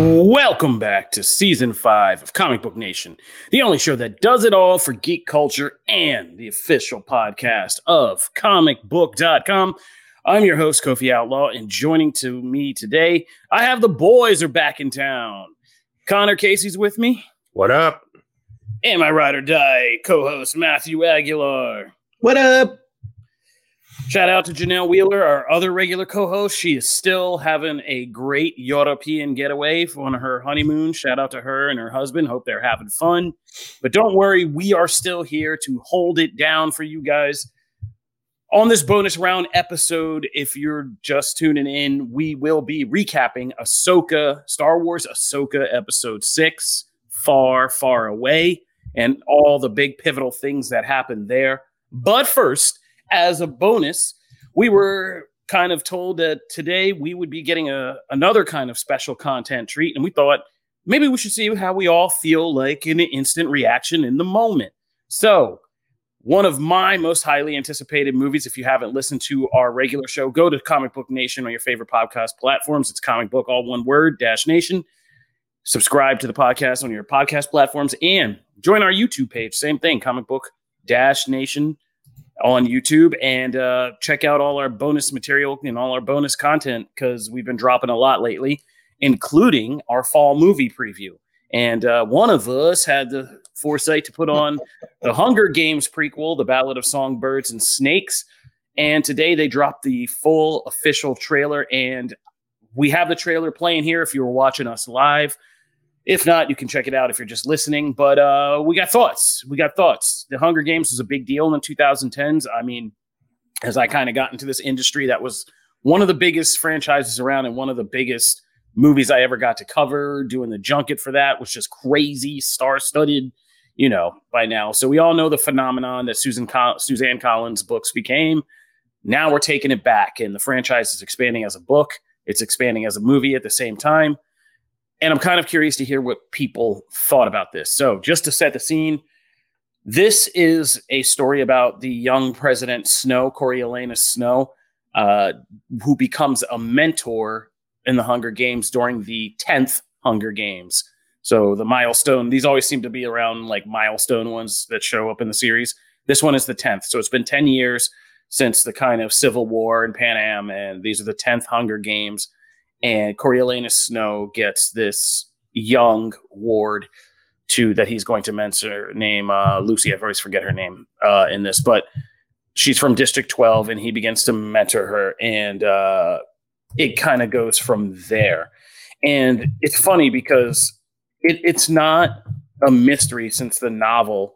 Welcome back to season five of Comic Book Nation, the only show that does it all for geek culture and the official podcast of comicbook.com. I'm your host, Kofi Outlaw, and joining to me today, I have the boys are back in town. Connor Casey's with me. What up? And my ride or die co-host, Matthew Aguilar. What up? Shout out to Janelle Wheeler, our other regular co-host. She is still having a great European getaway on her honeymoon. Shout out to her and her husband. Hope they're having fun. But don't worry, we are still here to hold it down for you guys. On this bonus round episode, if you're just tuning in, we will be recapping Ahsoka, Star Wars Ahsoka Episode 6, Far, Far Away, and all the big pivotal things that happened there. But first, as a bonus, we were kind of told that today we would be getting a another kind of special content treat, and we thought maybe we should see how we all feel like in an instant reaction in the moment. So, one of my most highly anticipated movies. If you haven't listened to our regular show, go to Comic Book Nation on your favorite podcast platforms. It's Comic Book, all one word, dash Nation. Subscribe to the podcast on your podcast platforms and join our YouTube page. Same thing, Comic Book dash Nation on YouTube and uh, check out all our bonus material and all our bonus content because we've been dropping a lot lately, including our fall movie preview. And uh, one of us had the foresight to put on the Hunger Games prequel, The Ballad of Songbirds and Snakes. And today they dropped the full official trailer. And we have the trailer playing here if you were watching us live. If not, you can check it out if you're just listening. But uh, we got thoughts. We got thoughts. The Hunger Games was a big deal in the 2010s. I mean, as I kind of got into this industry, that was one of the biggest franchises around and one of the biggest movies I ever got to cover. Doing the junket for that was just crazy, star studded, you know, by now. So we all know the phenomenon that Susan Col- Suzanne Collins books became. Now we're taking it back, and the franchise is expanding as a book. It's expanding as a movie at the same time. And I'm kind of curious to hear what people thought about this. So, just to set the scene, this is a story about the young President Snow, Coriolanus Snow, uh, who becomes a mentor in the Hunger Games during the 10th Hunger Games. So, the milestone, these always seem to be around like milestone ones that show up in the series. This one is the 10th. So, it's been 10 years since the kind of civil war in Panem, and these are the 10th Hunger Games and Coriolanus Snow gets this young ward to that he's going to mentor name uh, Lucy. I always forget her name uh, in this, but she's from District 12, and he begins to mentor her, and uh, it kind of goes from there. And it's funny because it, it's not a mystery since the novel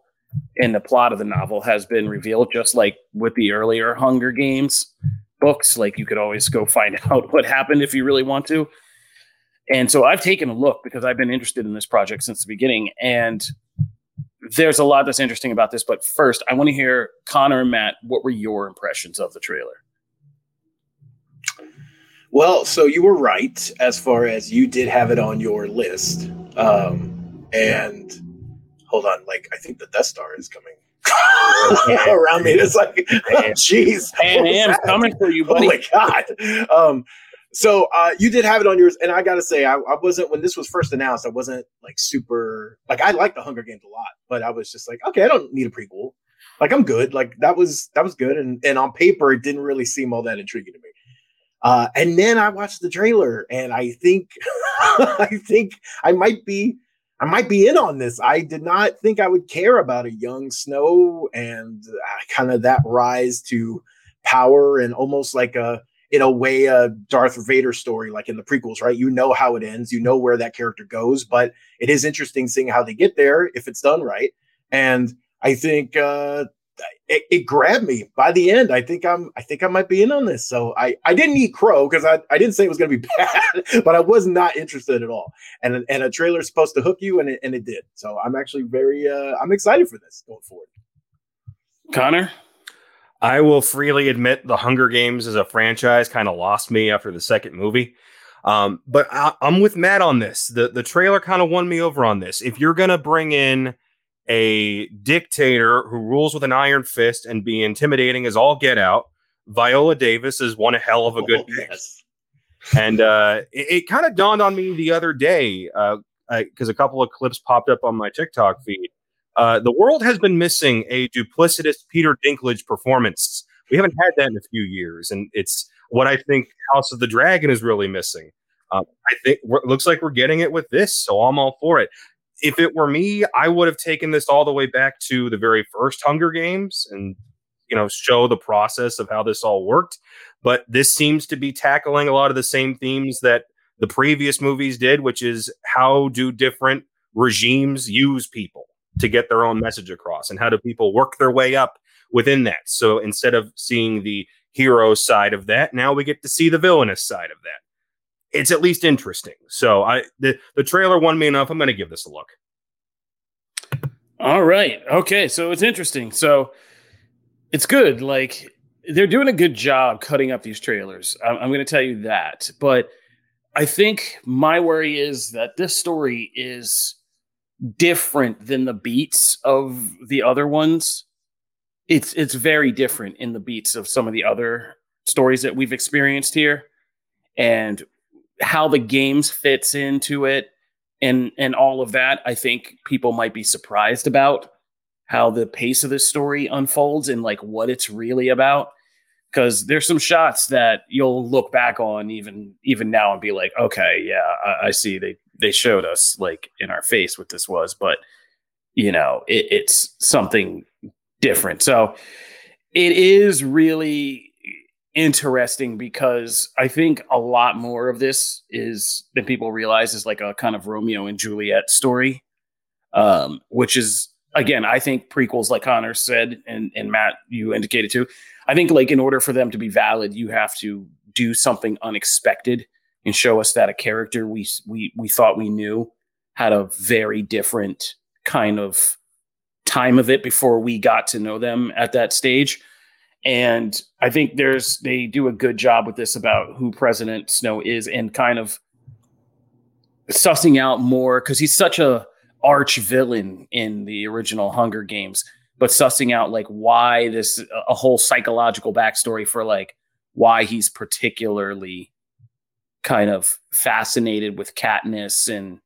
and the plot of the novel has been revealed, just like with the earlier Hunger Games books. Like you could always go find out what happened if you really want to. And so I've taken a look because I've been interested in this project since the beginning. And there's a lot that's interesting about this. But first, I want to hear Connor and Matt, what were your impressions of the trailer? Well, so you were right as far as you did have it on your list. Um, and hold on, like I think the Death Star is coming around me. It's like, jeez, Pan Am's coming for you, buddy. Oh my god. Um, so uh, you did have it on yours, and I gotta say, I, I, wasn't when this was first announced. I wasn't like super like I like the Hunger Games a lot, but I was just like, okay, I don't need a prequel. Like I'm good. Like that was that was good, and and on paper, it didn't really seem all that intriguing to me. Uh, and then I watched the trailer, and I think I think I might be I might be in on this. I did not think I would care about a young Snow and uh, kind of that rise to power and almost like a in a way a Darth Vader story like in the prequels, right? You know how it ends, you know where that character goes, but it is interesting seeing how they get there if it's done right. And I think uh it, it, grabbed me by the end. I think I'm I think I might be in on this. So I I didn't eat crow because I, I didn't say it was gonna be bad, but I was not interested at all. And and a trailer is supposed to hook you and it and it did. So I'm actually very uh I'm excited for this going forward. Connor? I will freely admit the Hunger Games as a franchise kind of lost me after the second movie. Um, but I, I'm with Matt on this. The the trailer kind of won me over on this. If you're gonna bring in a dictator who rules with an iron fist and be intimidating as all get out. Viola Davis is one hell of a good oh, pick. Yes. And uh, it, it kind of dawned on me the other day because uh, a couple of clips popped up on my TikTok feed. Uh, the world has been missing a duplicitous Peter Dinklage performance. We haven't had that in a few years, and it's what I think House of the Dragon is really missing. Uh, I think it looks like we're getting it with this, so I'm all for it if it were me, I would have taken this all the way back to the very first Hunger Games and you know show the process of how this all worked. But this seems to be tackling a lot of the same themes that the previous movies did, which is how do different regimes use people to get their own message across, and how do people work their way up within that. So instead of seeing the hero side of that, now we get to see the villainous side of that it's at least interesting. So I the the trailer won me enough. I'm going to give this a look. All right. Okay. So it's interesting. So it's good. Like they're doing a good job cutting up these trailers. I'm, I'm going to tell you that. But I think my worry is that this story is different than the beats of the other ones. It's it's very different in the beats of some of the other stories that we've experienced here. And how the games fits into it and and all of that i think people might be surprised about how the pace of this story unfolds and like what it's really about. Because there's some shots that you'll look back on even even now and be like okay yeah I, I, see they they showed us like in our face what this was. But you know it, it's something different. So it is really interesting because I think a lot more of this is than people realize is like a kind of Romeo and Juliet story, um, which is again I think prequels like Connor said and and Matt you indicated too. I think like in order for them to be valid, you have to do something unexpected and show us that a character we we we thought we knew had a very different kind of time of it before we got to know them at that stage and I think there's they do a good job with this about who President Snow is and kind of sussing out more because he's such a arch villain in the original Hunger Games, but sussing out like why this a whole psychological backstory for like why he's particularly kind of fascinated with Katniss and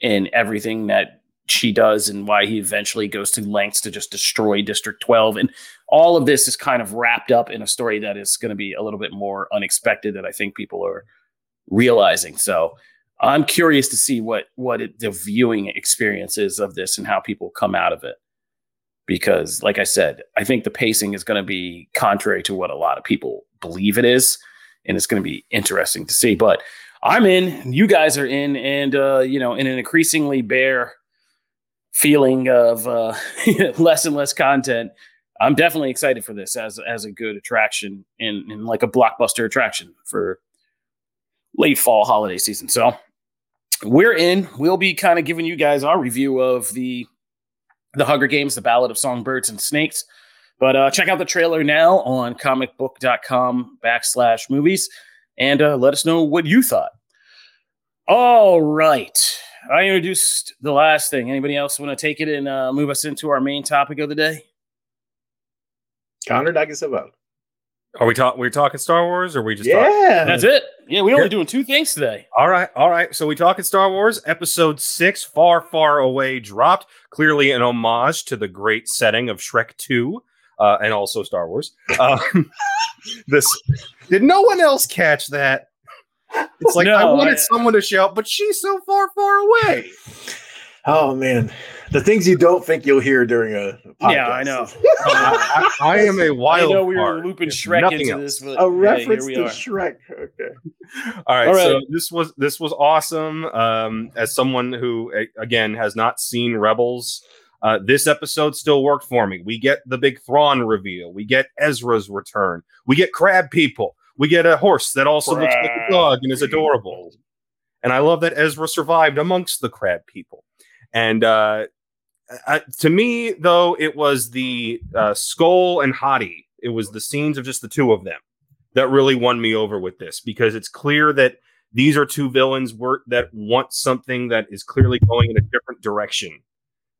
and everything that she does and why he eventually goes to lengths to just destroy District 12. And all of this is kind of wrapped up in a story that is going to be a little bit more unexpected that I think people are realizing. So I'm curious to see what what it, the viewing experience is of this and how people come out of it. Because, like I said, I think the pacing is going to be contrary to what a lot of people believe it is, and it's going to be interesting to see. But I'm in, you guys are in, and uh, you know, in an increasingly bare feeling of uh, less and less content. I'm definitely excited for this as as a good attraction and, like a blockbuster attraction for late fall holiday season. So we're in. We'll be kind of giving you guys our review of the the Hunger Games, the Ballad of Songbirds and Snakes. But uh, check out the trailer now on comicbook.com backslash movies and uh, let us know what you thought. All right. I introduced the last thing. Anybody else want to take it and uh, move us into our main topic of the day? Connor Dagasava. Are we talking? We're talking Star Wars, or we just? Yeah, talking? that's it. Yeah, we're only doing two things today. All right, all right. So we talking Star Wars. Episode six, far, far away, dropped. Clearly an homage to the great setting of Shrek Two, uh, and also Star Wars. Um, this did no one else catch that? It's like no, I wanted I, someone to shout, but she's so far, far away. Oh man, the things you don't think you'll hear during a podcast. Yeah, I know. I, I, am a wild. I know we were looping Shrek into else. this, but a reference hey, to are. Shrek. Okay. All right, All right. So this was this was awesome. Um, as someone who again has not seen Rebels, Uh, this episode still worked for me. We get the big Thrawn reveal. We get Ezra's return. We get crab people. We get a horse that also looks like a dog and is adorable. And I love that Ezra survived amongst the crab people. And uh, to me, though, it was the uh, Skoll and Hati. It was the scenes of just the two of them that really won me over with this because it's clear that these are two villains wor- that want something that is clearly going in a different direction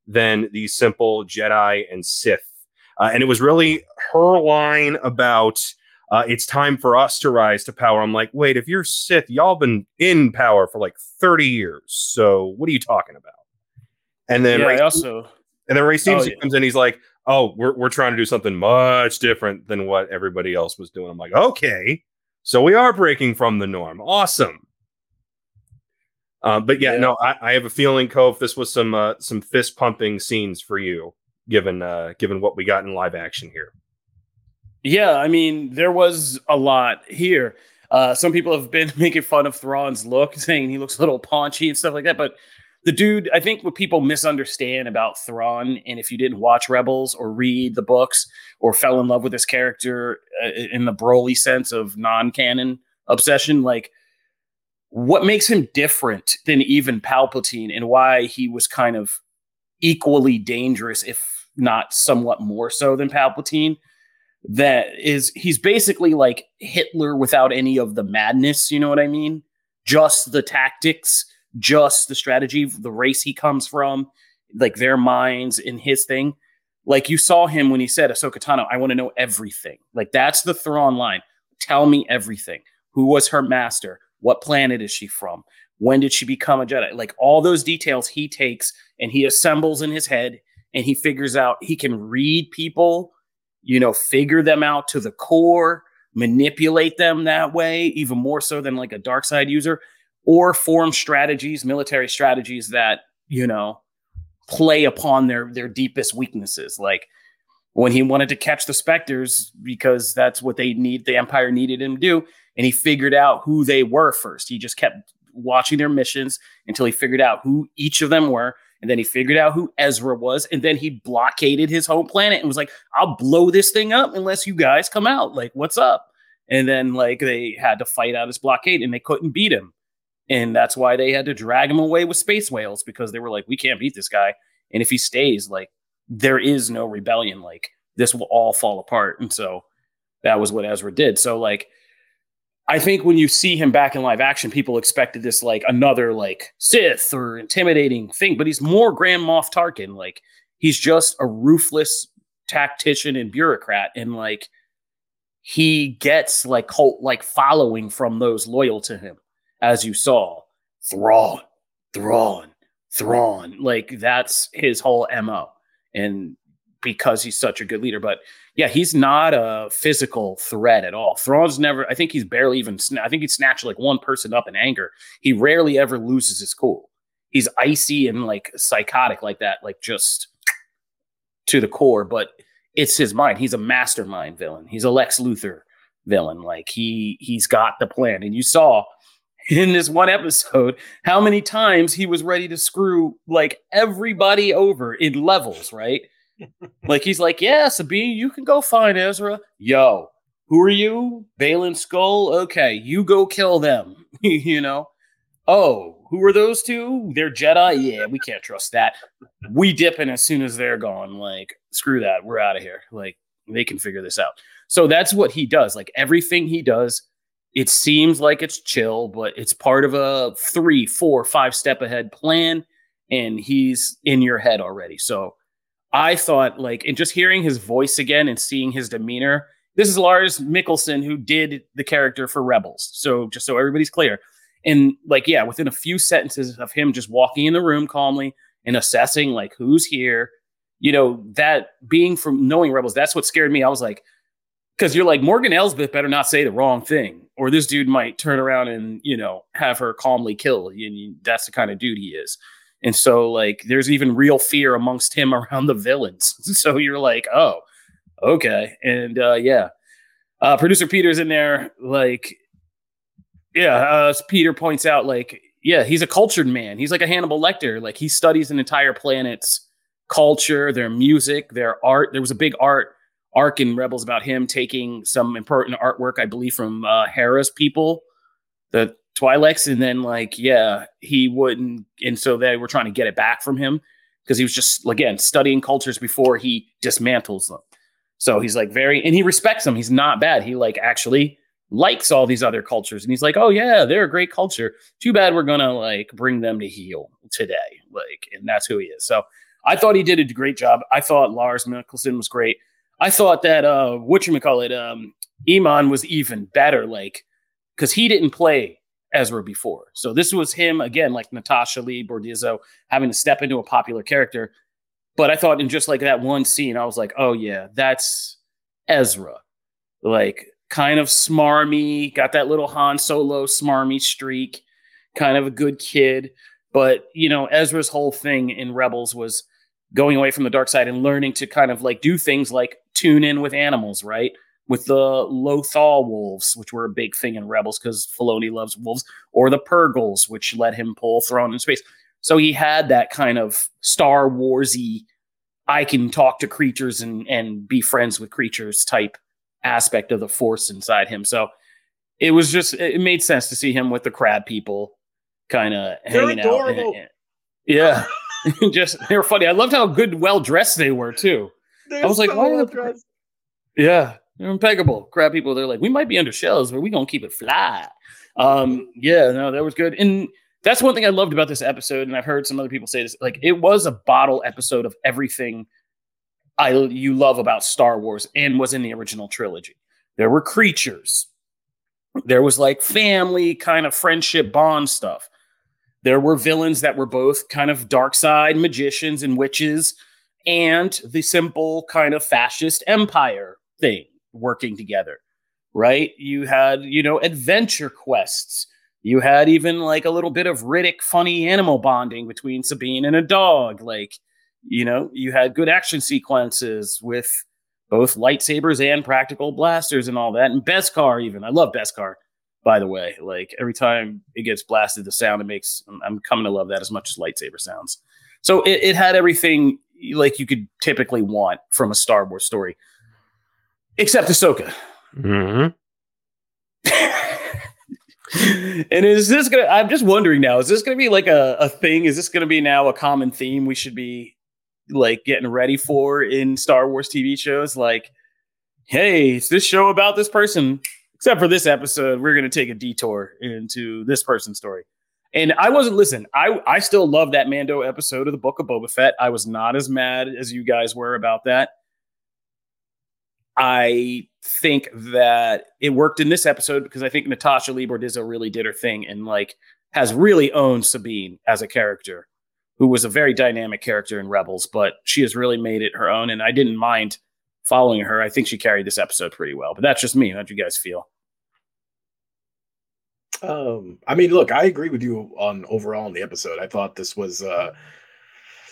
than the simple Jedi and Sith. Uh, and it was really her line about uh, it's time for us to rise to power. I'm like, wait, if you're Sith, y'all been in power for like 30 years. So what are you talking about? And then yeah, Ray, also and then Ray Stevenson yeah. comes in. He's like, oh, we're we're trying to do something much different than what everybody else was doing. I'm like, okay, so we are breaking from the norm. Awesome. Uh, but yeah, Yeah. no, I, I have a feeling, Cove, this was some uh, some fist pumping scenes for you, given uh, given what we got in live action here. Yeah, I mean, there was a lot here. Uh, some people have been making fun of Thrawn's look, saying he looks a little paunchy and stuff like that. But the dude, I think what people misunderstand about Thrawn, and if you didn't watch Rebels or read the books or fell in love with this character uh, in the Broly sense of non-canon obsession, like what makes him different than even Palpatine and why he was kind of equally dangerous, if not somewhat more so than Palpatine that is he's basically like Hitler without any of the madness, you know what I mean? Just the tactics, just the strategy, the race he comes from, like their minds in his thing. Like you saw him when he said Ahsoka Tano, I want to know everything. Like that's the Thrawn line. Tell me everything. Who was her master? What planet is she from? When did she become a Jedi? Like all those details he takes and he assembles in his head and he figures out he can read people you know, figure them out to the core, manipulate them that way, even more so than like a dark side user, or form strategies, military strategies that, you know, play upon their their deepest weaknesses. Like when he wanted to catch the specters because that's what they need, the Empire needed him to do, and he figured out who they were first. He just kept watching their missions until he figured out who each of them were. And then he figured out who Ezra was. And then he blockaded his home planet and was like, I'll blow this thing up unless you guys come out. Like, what's up? And then, like, they had to fight out his blockade and they couldn't beat him. And that's why they had to drag him away with space whales because they were like, we can't beat this guy. And if he stays, like, there is no rebellion. Like, this will all fall apart. And so that was what Ezra did. So, like, I think when you see him back in live action, people expected this like another like Sith or intimidating thing, but he's more Grand Moff Tarkin. Like he's just a ruthless tactician and bureaucrat, and like he gets like cult like following from those loyal to him, as you saw. Thrawn, Thrawn, Thrawn. Like that's his whole mo, and because he's such a good leader, but yeah, he's not a physical threat at all. Thrawn's never, I think he's barely even, I think he snatched like one person up in anger. He rarely ever loses his cool. He's icy and like psychotic like that, like just to the core, but it's his mind. He's a mastermind villain. He's a Lex Luthor villain. Like he, he's got the plan. And you saw in this one episode how many times he was ready to screw like everybody over in levels, right? Like he's like, yeah, Sabine, you can go find Ezra. Yo, who are you? Baylan Skoll. Okay, you go kill them. you know. Oh, who are those two? They're Jedi. Yeah, we can't trust that. We dip in as soon as they're gone. Like, screw that. We're out of here. Like, they can figure this out. So that's what he does. Like everything he does, it seems like it's chill, but it's part of a three, four, five step ahead plan, and he's in your head already. So I thought like, and just hearing his voice again and seeing his demeanor. This is Lars Mikkelsen who did the character for Rebels. So just so everybody's clear. And like, yeah, within a few sentences of him just walking in the room calmly and assessing like who's here, you know, that being from knowing Rebels, that's what scared me. I was like, because you're like Morgan Elsbeth better not say the wrong thing, or this dude might turn around and you know have her calmly kill. And that's the kind of dude he is. And so, like, there's even real fear amongst him around the villains. So you're like, oh, okay. And uh, yeah, uh, producer Peter's in there. Like, yeah, uh, Peter points out, like, yeah, he's a cultured man. He's like a Hannibal Lecter. Like, he studies an entire planet's culture, their music, their art. There was a big art arc in Rebels about him taking some important artwork, I believe, from uh, Hera's people, the Twi'leks, and then like, yeah, he wouldn't, and so they were trying to get it back from him because he was just again studying cultures before he dismantles them. So he's like very, and he respects them. He's not bad. He like actually likes all these other cultures, and he's like, oh yeah, they're a great culture. Too bad we're gonna like bring them to heel today, like, and that's who he is. So I thought he did a great job. I thought Lars Mikkelsen was great. I thought that uh, what you call it, um, Eman was even better, like because he didn't play Ezra before. So this was him again, like Natasha Lee Bordizzo having to step into a popular character. But I thought in just like that one scene, I was like, oh yeah, that's Ezra. Like kind of smarmy, got that little Han Solo smarmy streak, kind of a good kid. But you know, Ezra's whole thing in Rebels was going away from the dark side and learning to kind of like do things like tune in with animals, right? With the Lothal wolves, which were a big thing in Rebels because Filoni loves wolves, or the Purrgils, which let him pull Thrawn in space. So he had that kind of Star Warsy, I can talk to creatures and and be friends with creatures type aspect of the Force inside him. So it was just it made sense to see him with the crab people, kind of hanging adorable. out. And, and, yeah, just they were funny. I loved how good, well dressed they were too. They're I was so like, why well are Yeah, they're impeccable. Crab people, they're like, we might be under shells, but we gonna keep it fly. Um, yeah, no, that was good. And that's one thing I loved about this episode, and I've heard some other people say this. Like, it was a bottle episode of everything I you love about Star Wars and was in the original trilogy. There were creatures. There was like family kind of friendship bond stuff. There were villains that were both kind of dark side magicians and witches, and the simple kind of fascist empire thing working together, right? You had, you know, adventure quests. You had even like a little bit of Riddick funny animal bonding between Sabine and a dog. Like, you know, you had good action sequences with both lightsabers and practical blasters and all that. And Beskar, even. I love Beskar, by the way. Like every time it gets blasted, the sound it makes, I'm coming to love that as much as lightsaber sounds. So it, it had everything like you could typically want from a Star Wars story except Ahsoka. Mm-hmm. and is this gonna? I'm just wondering now. Is this gonna be like a, a thing? Is this gonna be now a common theme we should be like getting ready for in Star Wars TV shows? Like, hey, it's this show about this person. Except for this episode, we're gonna take a detour into this person's story. And I wasn't listen. I I still love that Mando episode of the Book of Boba Fett. I was not as mad as you guys were about that. I think that it worked in this episode because I think Natasha Lee really did her thing and like has really owned Sabine as a character who was a very dynamic character in Rebels, but she has really made it her own. And I didn't mind following her. I think she carried this episode pretty well, but that's just me. How do you guys feel? Um, I mean, look, I agree with you on overall in the episode. I thought this was uh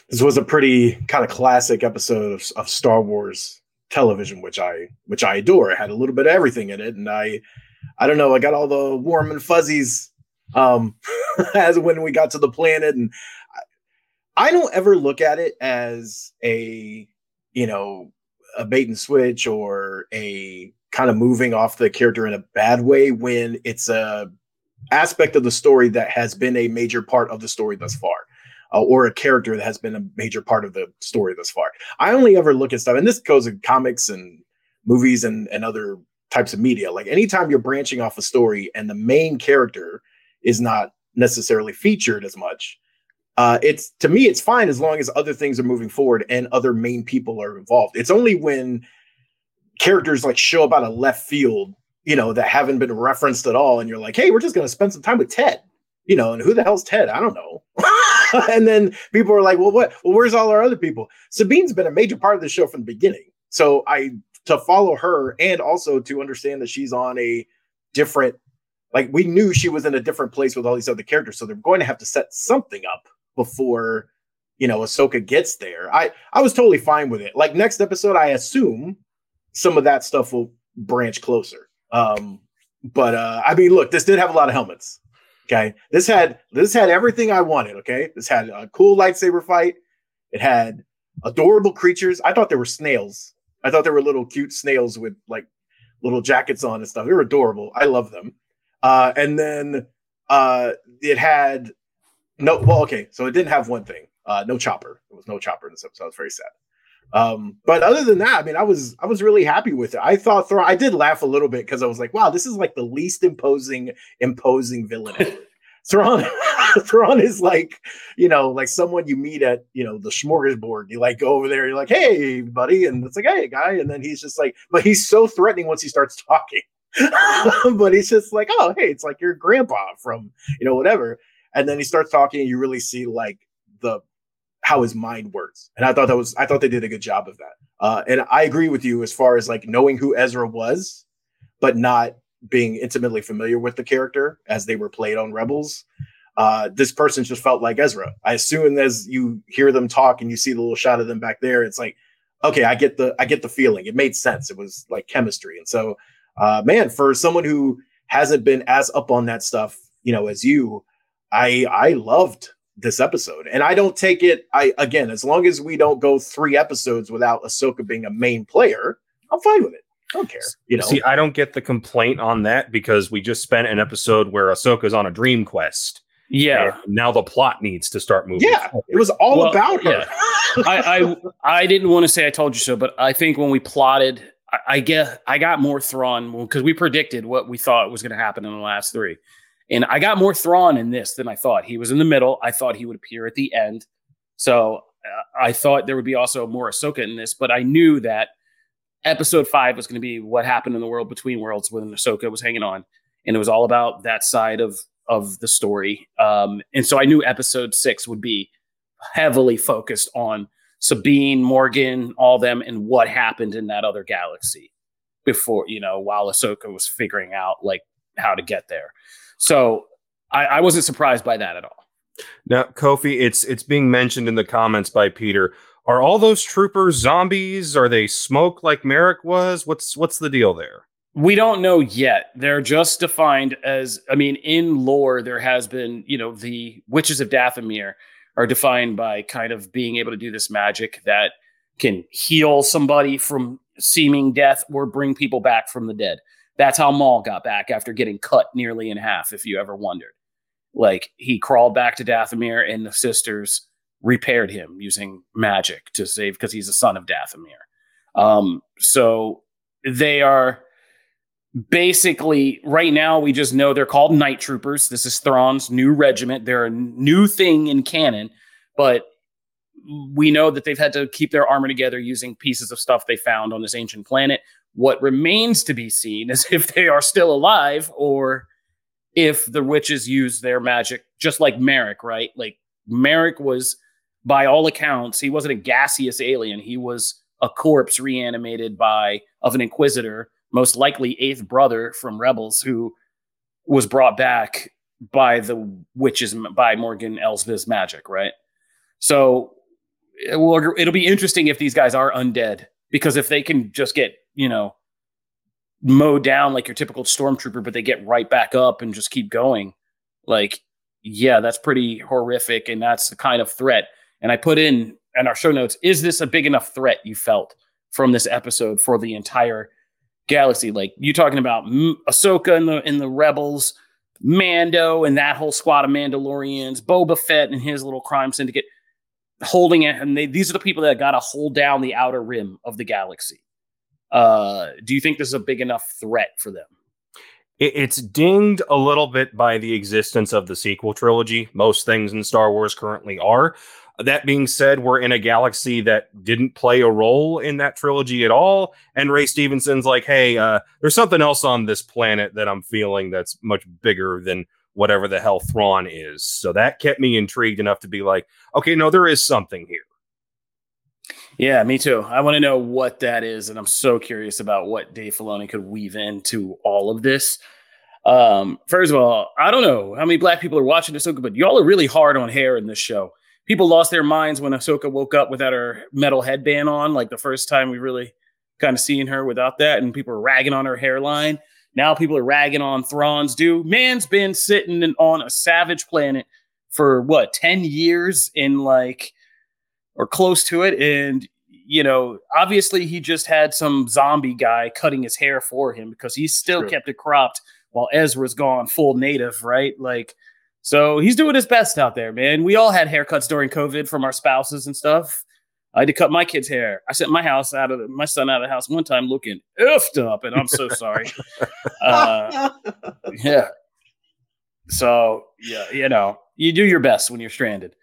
this was a pretty kind of classic episode of, of Star Wars television, which I which I adore. It had a little bit of everything in it, and I I don't know, I got all the warm and fuzzies um as when we got to the planet, and I, I don't ever look at it as a you know a bait and switch or a kind of moving off the character in a bad way when it's a aspect of the story that has been a major part of the story thus far uh, or a character that has been a major part of the story thus far. I only ever look at stuff, and this goes in comics and movies and, and other types of media. Like anytime you're branching off a story and the main character is not necessarily featured as much, uh, it's to me it's fine as long as other things are moving forward and other main people are involved. It's only when characters like show up out of left field, you know, that haven't been referenced at all, and you're like, hey, we're just gonna spend some time with Ted, you know, and who the hell's Ted? I don't know. and then people are like, well, what? Well, where's all our other people? Sabine's been a major part of the show from the beginning. So I to follow her and also to understand that she's on a different like we knew she was in a different place with all these other characters. So they're going to have to set something up before you know Ahsoka gets there. I I was totally fine with it. Like next episode, I assume some of that stuff will branch closer. Um, but uh, I mean, look, this did have a lot of helmets. Okay. This had this had everything I wanted. Okay. This had a cool lightsaber fight. It had adorable creatures. I thought they were snails. I thought they were little cute snails with like little jackets on and stuff. They were adorable. I love them. Uh, and then uh, it had no. Well, okay, so it didn't have one thing. Uh, no chopper. There was no chopper in this episode. I was very sad. Um, but other than that, I mean, I was I was really happy with it. I thought Thrawn. I did laugh a little bit because I was like, wow, this is like the least imposing imposing villain ever. Thrawn, Thrawn is like, you know, like someone you meet at, you know, the smorgasbord. You like go over there, you're like, hey, buddy. And it's like, hey, guy. And then he's just like, but he's so threatening once he starts talking. but he's just like, oh, hey, it's like your grandpa from, you know, whatever. And then he starts talking, and you really see like the how his mind works. And I thought that was, I thought they did a good job of that. Uh, and I agree with you as far as like knowing who Ezra was, but not being intimately familiar with the character as they were played on Rebels, uh, this person just felt like Ezra. I assume as you hear them talk and you see the little shot of them back there, it's like, okay, I get the I get the feeling. It made sense. It was like chemistry. And so, uh, man, for someone who hasn't been as up on that stuff, you know, as you, I I loved this episode. And I don't take it. I again, as long as we don't go three episodes without Ahsoka being a main player, I'm fine with it. I don't care. You know. See, I don't get the complaint on that because we just spent an episode where Ahsoka's on a dream quest. Yeah. now the plot needs to start moving. Yeah, forward. it was all well, about her. Yeah. I, I I didn't want to say I told you so, but I think when we plotted, I, I get I got more Thrawn because we predicted what we thought was going to happen in the last three, and I got more Thrawn in this than I thought. He was in the middle. I thought he would appear at the end, so uh, I thought there would be also more Ahsoka in this, but I knew that episode five was going to be what happened in the world between worlds when Ahsoka was hanging on, and it was all about that side of of the story. Um, and so I knew episode six would be heavily focused on Sabine, Morgan, all them, and what happened in that other galaxy before you know while Ahsoka was figuring out like how to get there. So I, I wasn't surprised by that at all. Now, Kofi, it's it's being mentioned in the comments by Peter are all those troopers zombies? Are they smoke like Marrok was? What's what's the deal there? We don't know yet. They're just defined as I mean, in lore, there has been, you know, the witches of Dathomir are defined by kind of being able to do this magic that can heal somebody from seeming death or bring people back from the dead. That's how Maul got back after getting cut nearly in half, if you ever wondered. Like he crawled back to Dathomir and the sisters repaired him using magic to save because he's a son of Dathomir. Um, so they are basically right now we just know they're called night troopers. This is Thrawn's new regiment. They're a new thing in canon, but we know that they've had to keep their armor together using pieces of stuff they found on this ancient planet. What remains to be seen is if they are still alive or if the witches use their magic, just like Marrok, right? Like Marrok was by all accounts, he wasn't a gaseous alien. He was a corpse reanimated by of an inquisitor, most likely eighth brother from Rebels, who was brought back by the witches by Morgan Elsbeth's magic, right? So it will, it'll be interesting if these guys are undead because if they can just get you know mow down like your typical stormtrooper, but they get right back up and just keep going, like yeah, that's pretty horrific, and that's the kind of threat and I put in in our show notes, is this a big enough threat you felt from this episode for the entire galaxy? Like you talking about M- Ahsoka and the in the Rebels, Mando and that whole squad of Mandalorians, Boba Fett and his little crime syndicate holding it, and they, these are the people that got to hold down the outer rim of the galaxy. Uh, do you think this is a big enough threat for them? It's dinged a little bit by the existence of the sequel trilogy. Most things in Star Wars currently are. That being said, we're in a galaxy that didn't play a role in that trilogy at all. And Ray Stevenson's like, hey, uh, there's something else on this planet that I'm feeling that's much bigger than whatever the hell Thrawn is. So that kept me intrigued enough to be like, okay, no, there is something here. Yeah, me too. I want to know what that is, and I'm so curious about what Dave Filoni could weave into all of this. Um, first of all, I don't know how many black people are watching this, but y'all are really hard on hair in this show people lost their minds when Ahsoka woke up without her metal headband on, like the first time we really kind of seen her without that, and people were ragging on her hairline. Now people are ragging on Thrawn's do. Man's been sitting in, on a savage planet for what, 10 years in like or close to it. And, you know, obviously he just had some zombie guy cutting his hair for him because he still True. kept it cropped while Ezra's gone full native, right? Like, so he's doing his best out there, man. We all had haircuts during COVID from our spouses and stuff. I had to cut my kid's hair. I sent my house out of the, my son out of the house one time looking effed up, and I'm so sorry. uh, yeah. So yeah, you know, you do your best when you're stranded,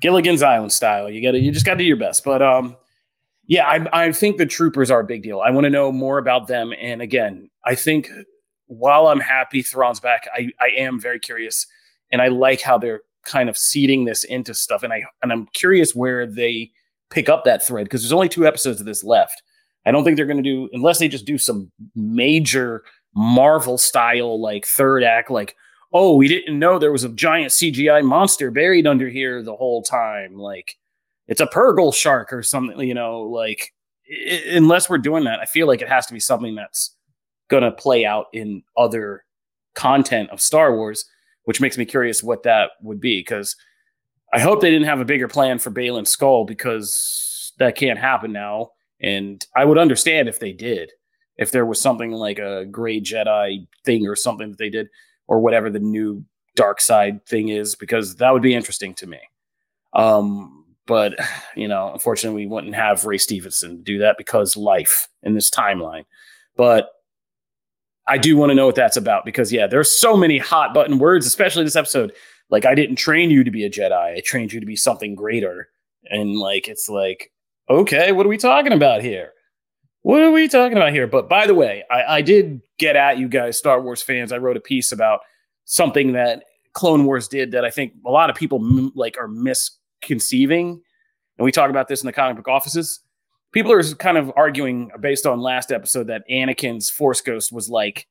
Gilligan's Island style. You got to, you just got to do your best. But um, yeah, I, I think the troopers are a big deal. I want to know more about them. And again, I think while I'm happy Thrawn's back, I I am very curious, and I like how they're kind of seeding this into stuff. And I and I'm curious where they pick up that thread because there's only two episodes of this left. I don't think they're going to do unless they just do some major Marvel style like third act like oh we didn't know there was a giant CGI monster buried under here the whole time like it's a Purrgil shark or something you know like i- unless we're doing that I feel like it has to be something that's going to play out in other content of Star Wars which makes me curious what that would be because I hope they didn't have a bigger plan for Baylan Skoll because that can't happen now. And I would understand if they did, if there was something like a gray Jedi thing or something that they did, or whatever the new dark side thing is, because that would be interesting to me. Um, but you know, unfortunately, we wouldn't have Ray Stevenson do that because life in this timeline. But I do want to know what that's about because yeah, there's so many hot button words, especially this episode like I didn't train you to be a Jedi. I trained you to be something greater. And like it's like, okay, what are we talking about here? What are we talking about here? But by the way, I, I did get at you guys, Star Wars fans. I wrote a piece about something that Clone Wars did that I think a lot of people m- like are misconceiving. And we talk about this in the comic book offices. People are kind of arguing based on last episode that Anakin's Force Ghost was like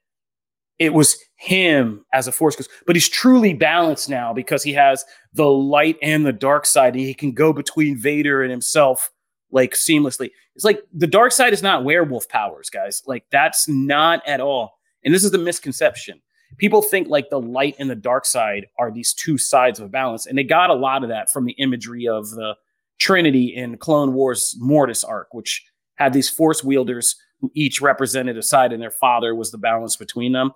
it was him as a force ghost but he's truly balanced now because he has the light and the dark side and he can go between vader and himself like seamlessly. It's like the dark side is not werewolf powers guys. Like that's not at all. And this is the misconception. People think like the light and the dark side are these two sides of a balance and they got a lot of that from the imagery of the trinity in clone wars mortis arc which had these force wielders who each represented a side and their father was the balance between them.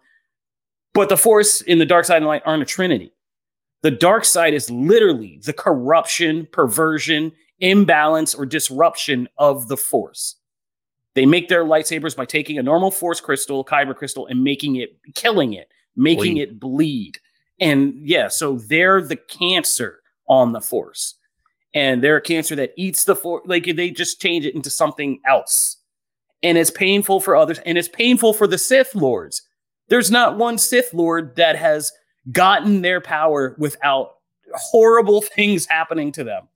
But the force in the dark side and light aren't a trinity. The dark side is literally the corruption, perversion, imbalance, or disruption of the force. They make their lightsabers by taking a normal force crystal, kyber crystal, and making it, killing it, making Bleed. it bleed. And yeah, so they're the cancer on the force. And they're a cancer that eats the force. Like they just change it into something else. And it's painful for others. And it's painful for the Sith Lords there's not one Sith Lord that has gotten their power without horrible things happening to them.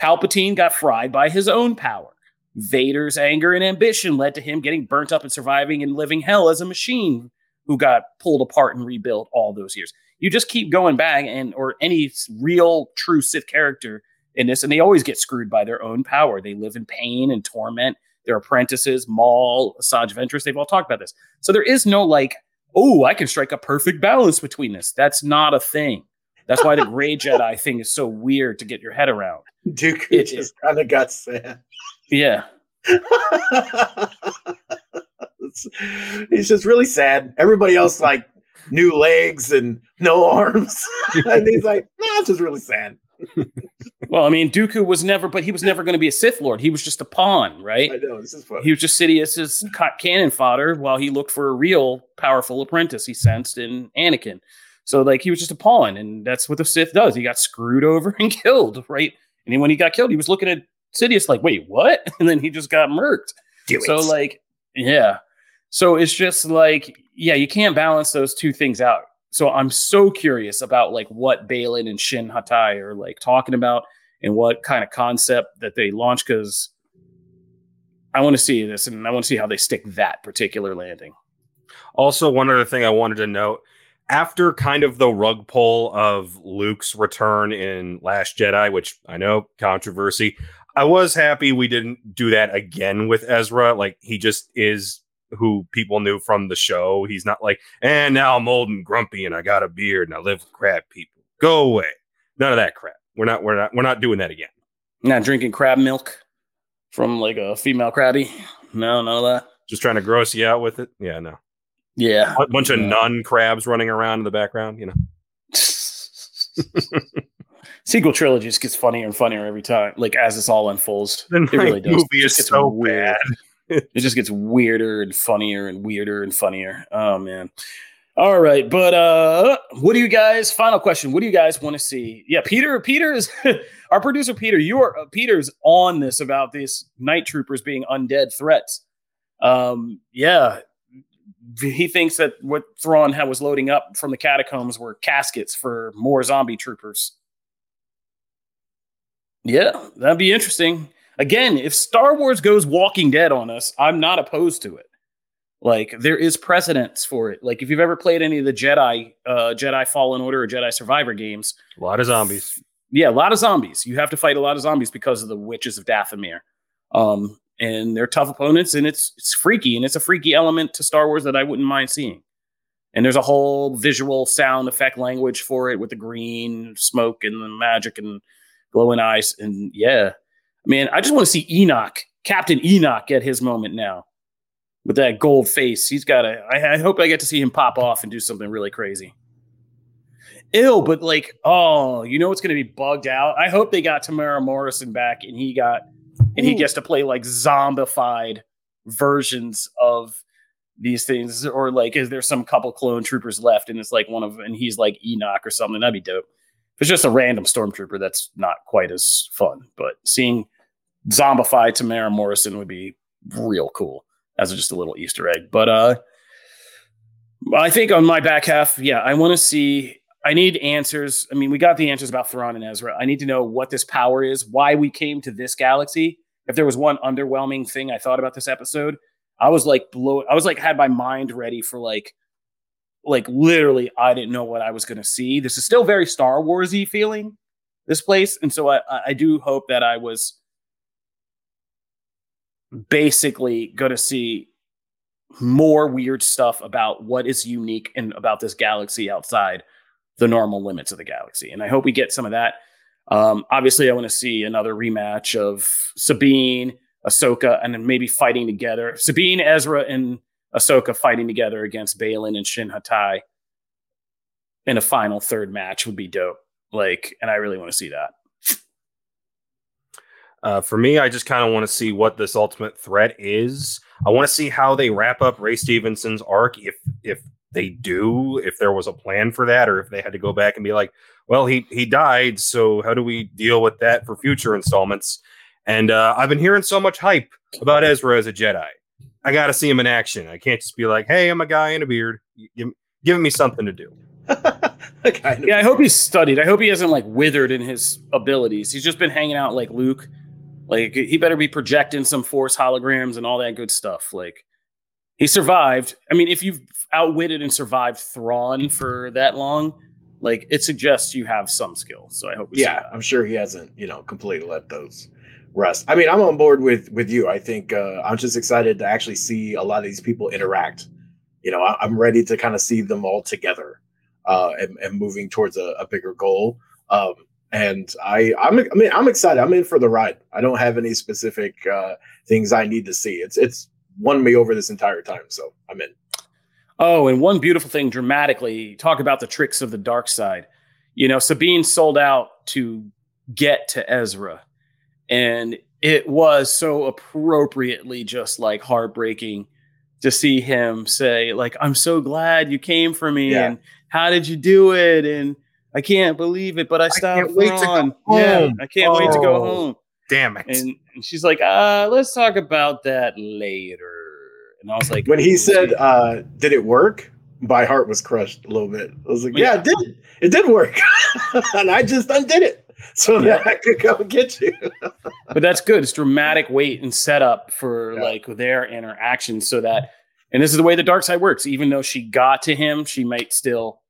Palpatine got fried by his own power. Vader's anger and ambition led to him getting burnt up and surviving and living hell as a machine who got pulled apart and rebuilt all those years. You just keep going back and or any real true Sith character in this, and they always get screwed by their own power. They live in pain and torment. Their apprentices, Maul, Asajj Ventress, they've all talked about this. So there is no like, oh, I can strike a perfect balance between this. That's not a thing. That's why the gray Jedi thing is so weird to get your head around. Duke It- just kind of got sad. Yeah. It's- He's just really sad. Everybody else like new legs and no arms, and he's like, "Nah, it's just really sad." Well, I mean, Dooku was never, but he was never going to be a Sith Lord. He was just a pawn, right? I know this is fun. He was just Sidious's ca- cannon fodder while he looked for a real powerful apprentice he sensed in Anakin. So, like, he was just a pawn, and that's what the Sith does. He got screwed over and killed, right? And then when he got killed, he was looking at Sidious like, "Wait, what?" And then he just got murked. Do so, it. like, yeah. So it's just like, yeah, you can't balance those two things out. So I'm so curious about like what Baylan and Shin Hati are like talking about and what kind of concept that they launch because I want to see this and I want to see how they stick that particular landing. Also, one other thing I wanted to note after kind of the rug pull of Luke's return in Last Jedi, which I know controversy, I was happy we didn't do that again with Ezra. Like, he just is who people knew from the show. He's not like, and now I'm old and grumpy and I got a beard and I live with crab people. Go away. None of that crap. We're not, we're not, we're not doing that again. Not drinking crab milk from like a female crabby. No, none of that. Just trying to gross you out with it. Yeah, no. Yeah. A bunch of Yeah. nun crabs running around in the background. You know. Sequel trilogy just gets funnier and funnier every time, like as this all unfolds. The It really does. movie It is just gets so weird. bad. it just gets weirder and funnier and weirder and funnier. Oh man. All right, but uh what do you guys final question, what do you guys want to see? Yeah, Peter Peter is our producer Peter, you are uh, Peter's on this about these night troopers being undead threats. Um yeah, he thinks that what Thrawn had was loading up from the catacombs were caskets for more zombie troopers. Yeah, that'd be interesting. Again, if Star Wars goes Walking Dead on us, I'm not opposed to it. Like there is precedence for it. Like if you've ever played any of the Jedi, uh, Jedi Fallen Order or Jedi Survivor games, A lot of zombies. yeah, a lot of zombies. You have to fight a lot of zombies because of the witches of Dathomir. Um, and they're tough opponents, and it's it's freaky, and it's a freaky element to Star Wars that I wouldn't mind seeing. And there's a whole visual sound effect language for it with the green smoke and the magic and glowing eyes. And yeah, man, I just want to see Enoch, Captain Enoch, get his moment now with that gold face. He's got a. I, I hope I get to see him pop off and do something really crazy. Ill, but like, oh, you know what's going to be bugged out? I hope they got Temuera Morrison back and he got and he gets to play like zombified versions of these things, or like, is there some couple clone troopers left and it's like one of them and he's like Enoch or something? That'd be dope. If it's just a random stormtrooper, that's not quite as fun. But seeing zombified Temuera Morrison would be real cool as just a little Easter egg. But uh I think on my back half, yeah, I want to see. I need answers. I mean, we got the answers about Thrawn and Ezra. I need to know what this power is, why we came to this galaxy. If there was one underwhelming thing I thought about this episode, I was like blow. I was like had my mind ready for like, like literally, I didn't know what I was going to see. This is still very Star Warsy feeling this place, and so I I do hope that I was basically going to see more weird stuff about what is unique and about this galaxy outside the normal limits of the galaxy. And I hope we get some of that. Um, obviously, I want to see another rematch of Sabine, Ahsoka, and then maybe fighting together. Sabine, Ezra, and Ahsoka fighting together against Baylan and Shin Hati in a final third match would be dope. Like, and I really want to see that. Uh, for me, I just kind of want to see what this ultimate threat is. I want to see how they wrap up Ray Stevenson's arc, if if they do, if there was a plan for that, or if they had to go back and be like, well, he he died, so how do we deal with that for future installments? And uh, I've been hearing so much hype about Ezra as a Jedi. I got to see him in action. I can't just be like, hey, I'm a guy in a beard. Give, give me something to do. kind of. Yeah, I hope he's studied. I hope he hasn't like withered in his abilities. He's just been hanging out like Luke. Like he better be projecting some force holograms and all that good stuff. Like he survived. I mean, if you've outwitted and survived Thrawn for that long, like it suggests you have some skill. So I hope. We yeah. I'm sure he hasn't, you know, completely let those rest. I mean, I'm on board with with you. I think uh, I'm just excited to actually see a lot of these people interact. You know, I, I'm ready to kind of see them all together uh, and, and moving towards a, a bigger goal. Um, and I, I'm, I mean, I'm excited. I'm in for the ride. I don't have any specific uh, things I need to see. It's it's won me over this entire time, so I'm in. Oh, and one beautiful thing dramatically, talk about the tricks of the dark side. You know, Sabine sold out to get to Ezra. And it was so appropriately just like heartbreaking to see him say, like, I'm so glad you came for me. Yeah. And how did you do it? And I can't believe it, but I stopped. can't wait to go Thrawn. Yeah. I can't wait to go Oh. home. Damn it. And, and she's like, uh, let's talk about that later. And I was like, When he said, uh, "Did it work?" My heart was crushed a little bit. I was like, "Yeah, Yeah. it did. It did work," and I just undid it so that I could go get you. but that's good. It's dramatic weight and setup for Yeah. like their interaction so that and this is the way the dark side works. Even though she got to him, she might still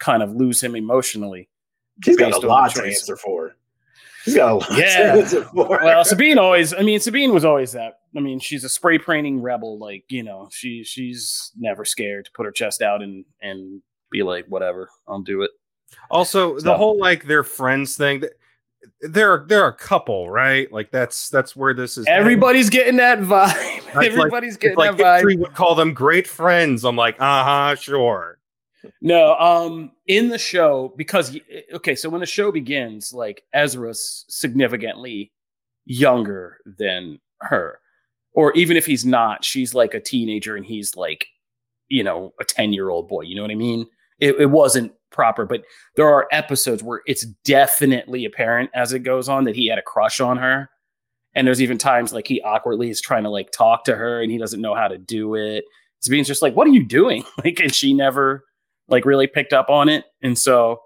kind of lose him emotionally. She's got a lot to answer for. She's got a lot Yeah. to answer for. Well, Sabine always I mean, Sabine was always that. I mean, she's a spray painting rebel, like, you know, she she's never scared to put her chest out and and be like, whatever, I'll do it. Also, the whole like their friends thing. th- there there are a couple, right? Like that's that's where this is. Everybody's getting that vibe. Everybody's like, getting like that vibe. vibe. would call them great friends. I'm like, uh huh, sure. No, um, in the show because okay, so when the show begins, like Ezra's significantly younger than her, or even if he's not, she's like a teenager and he's like, you know, a ten year old boy. You know what I mean? It, it wasn't proper, but there are episodes where it's definitely apparent as it goes on that he had a crush on her. And there's even times like he awkwardly is trying to like talk to her and he doesn't know how to do it. Sabine's just like, what are you doing? Like, and she never like really picked up on it. And so,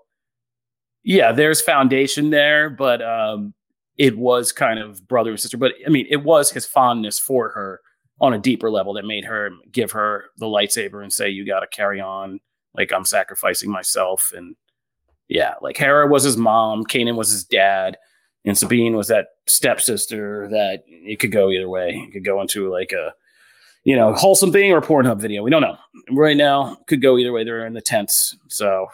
yeah, there's foundation there, but um, it was kind of brother and sister. But I mean, it was his fondness for her on a deeper level that made her give her the lightsaber and say, you got to carry on like I'm sacrificing myself. And yeah, like Hera was his mom, Kanan was his dad, and Sabine was that stepsister that it could go either way. It could go into like a you know wholesome thing or Pornhub video. We don't know. Right now, could go either way. They're in the tents, so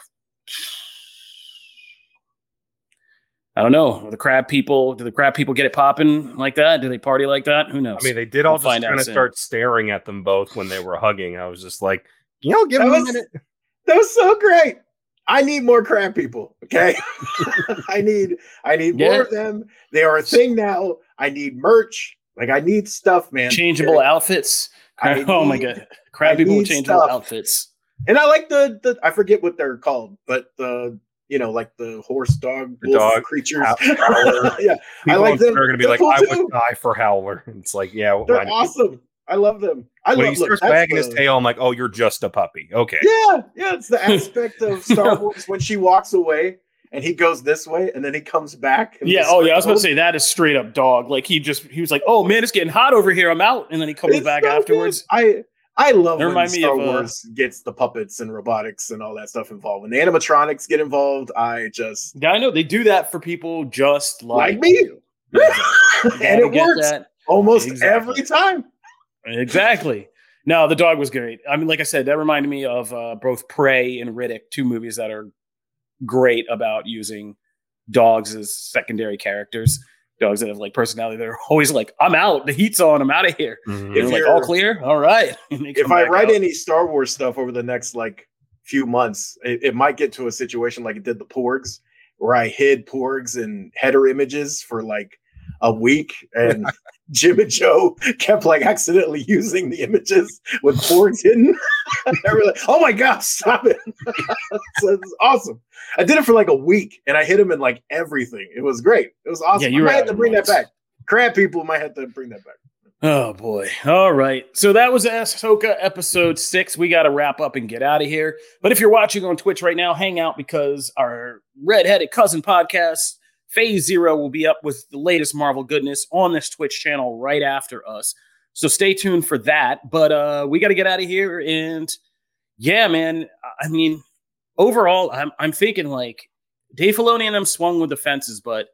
I don't know. The crab people, do the crab people get it popping like that? Do they party like that? Who knows? I mean, they did all We'll just find out kind of soon. start staring at them both when they were hugging. I was just like, you know, give That them a was- minute. That was so great. I need more crab people. Okay. I need I need Yeah. more of them. They are a thing now. I need merch. Like I need stuff, man. changeable outfits. I oh my god, crab I people with changeable stuff. outfits. And I like the the I forget what they're called, but the you know, like the horse dog, The wolf dog, creatures. Howler. yeah, People like on them. Twitter are going to be like, I too. would die for Howler. It's like, yeah, they're why awesome. I love them. I When love he look, starts that's wagging his tail, I'm like, oh, you're just a puppy. Okay. Yeah, yeah, it's the aspect of Star Wars when she walks away and he goes this way and then he comes back. Yeah. Oh yeah. I was about to say that is straight up dog. Like he just he was like, oh man, it's getting hot over here. I'm out, and then he comes It's back so good. afterwards. I I love when Star of, uh, Wars gets the puppets and robotics and all that stuff involved. When the animatronics get involved, I just Yeah, I know they do that for people just like, Like me. you. Yeah, exactly. and it works that. almost Exactly. every time. Exactly. No, the dog was great. I mean, like I said, that reminded me of uh, both Prey and Riddick, two movies that are great about using dogs as secondary characters. Dogs that have like personality. They're always like, "I'm out. The heat's on. I'm out of here." Mhm. And they're If like, you're- "All clear. All right." If I write out. any Star Wars stuff over the next like few months, it, it might get to a situation like it did the Porgs, where I hid Porgs and header images for like a week, and Jim and Joe kept like accidentally using the images with Porgs hidden. like, "Oh my god, stop it!" so it's awesome. I did it for like a week, and I hit him in like everything. It was great. It was awesome. Yeah, you I have to bring that back. Crab people might have to bring that back. Oh boy. All right. So that was Ahsoka episode six. We got to wrap up and get out of here. But if you're watching on Twitch right now, hang out because our redheaded cousin podcast, Phase Zero, will be up with the latest Marvel goodness on this Twitch channel right after us. So stay tuned for that. But uh we got to get out of here. And yeah, man. I mean, overall, I'm I'm thinking like Dave Filoni and them swung with the fences, but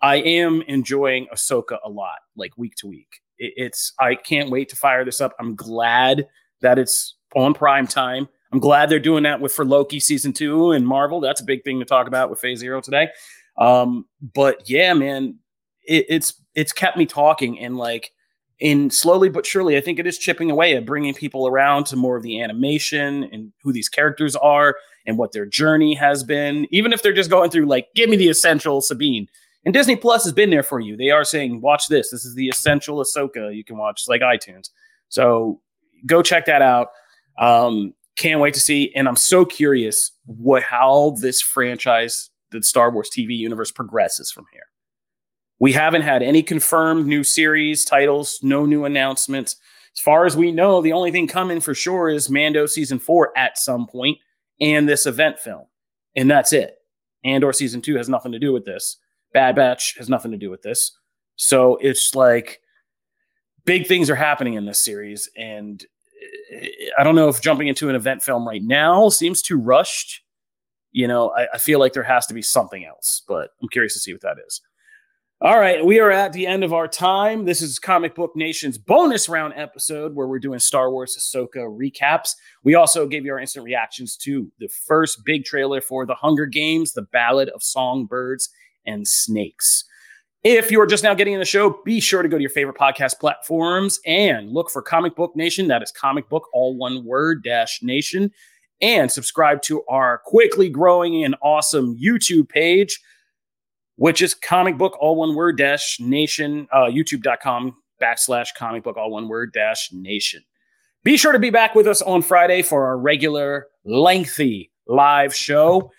I am enjoying Ahsoka a lot, like week to week. It, it's I can't wait to fire this up. I'm glad that it's on prime time. I'm glad they're doing that with for Loki season two and Marvel. That's a big thing to talk about with Phase Zero today. Um, but yeah, man, it, it's it's kept me talking and like in slowly but surely, I think it is chipping away at bringing people around to more of the animation and who these characters are and what their journey has been. Even if they're just going through like, give me the essential Sabine. And Disney Plus has been there for you. They are saying, watch this. This is the essential Ahsoka you can watch, it's like iTunes. So go check that out. Um, can't wait to see. And I'm so curious what how this franchise, the Star Wars TV universe, progresses from here. We haven't had any confirmed new series titles, no new announcements. As far as we know, the only thing coming for sure is Mando season four at some point and this event film. And that's it. Andor season two has nothing to do with this. Bad Batch has nothing to do with this. So it's like big things are happening in this series. And I don't know if jumping into an event film right now seems too rushed. You know, I, I feel like there has to be something else, but I'm curious to see what that is. All right, we are at the end of our time. This is Comic Book Nation's bonus round episode where we're doing Star Wars Ahsoka recaps. We also gave you our instant reactions to the first big trailer for The Hunger Games, The Ballad of Songbirds and snakes. If you're just now getting in the show, be sure to go to your favorite podcast platforms and look for Comic Book Nation. That is comic book, all one word, dash nation. And subscribe to our quickly growing and awesome YouTube page, which is comic book, all one word, dash nation, uh, youtube.com backslash comic book, all one word, dash nation. Be sure to be back with us on Friday for our regular lengthy live show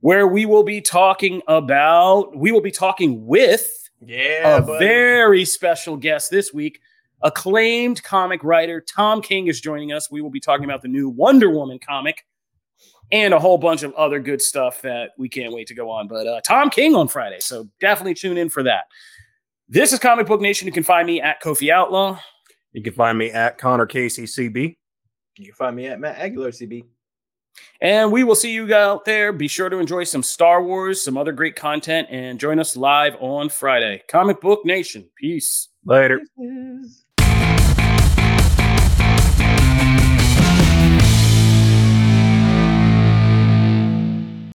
where we will be talking about, we will be talking with Yeah, a buddy. very special guest this week. Acclaimed comic writer Tom King is joining us. We will be talking about the new Wonder Woman comic and a whole bunch of other good stuff that we can't wait to go on. But uh, Tom King on Friday, so definitely tune in for that. This is Comic Book Nation. You can find me at Kofi Outlaw. You can find me at Connor Casey CB. You can find me at Matt Aguilar CB. And we will see you out there. Be sure to enjoy some Star Wars, some other great content, and join us live on Friday. Comic Book Nation. Peace. Later. Deuces.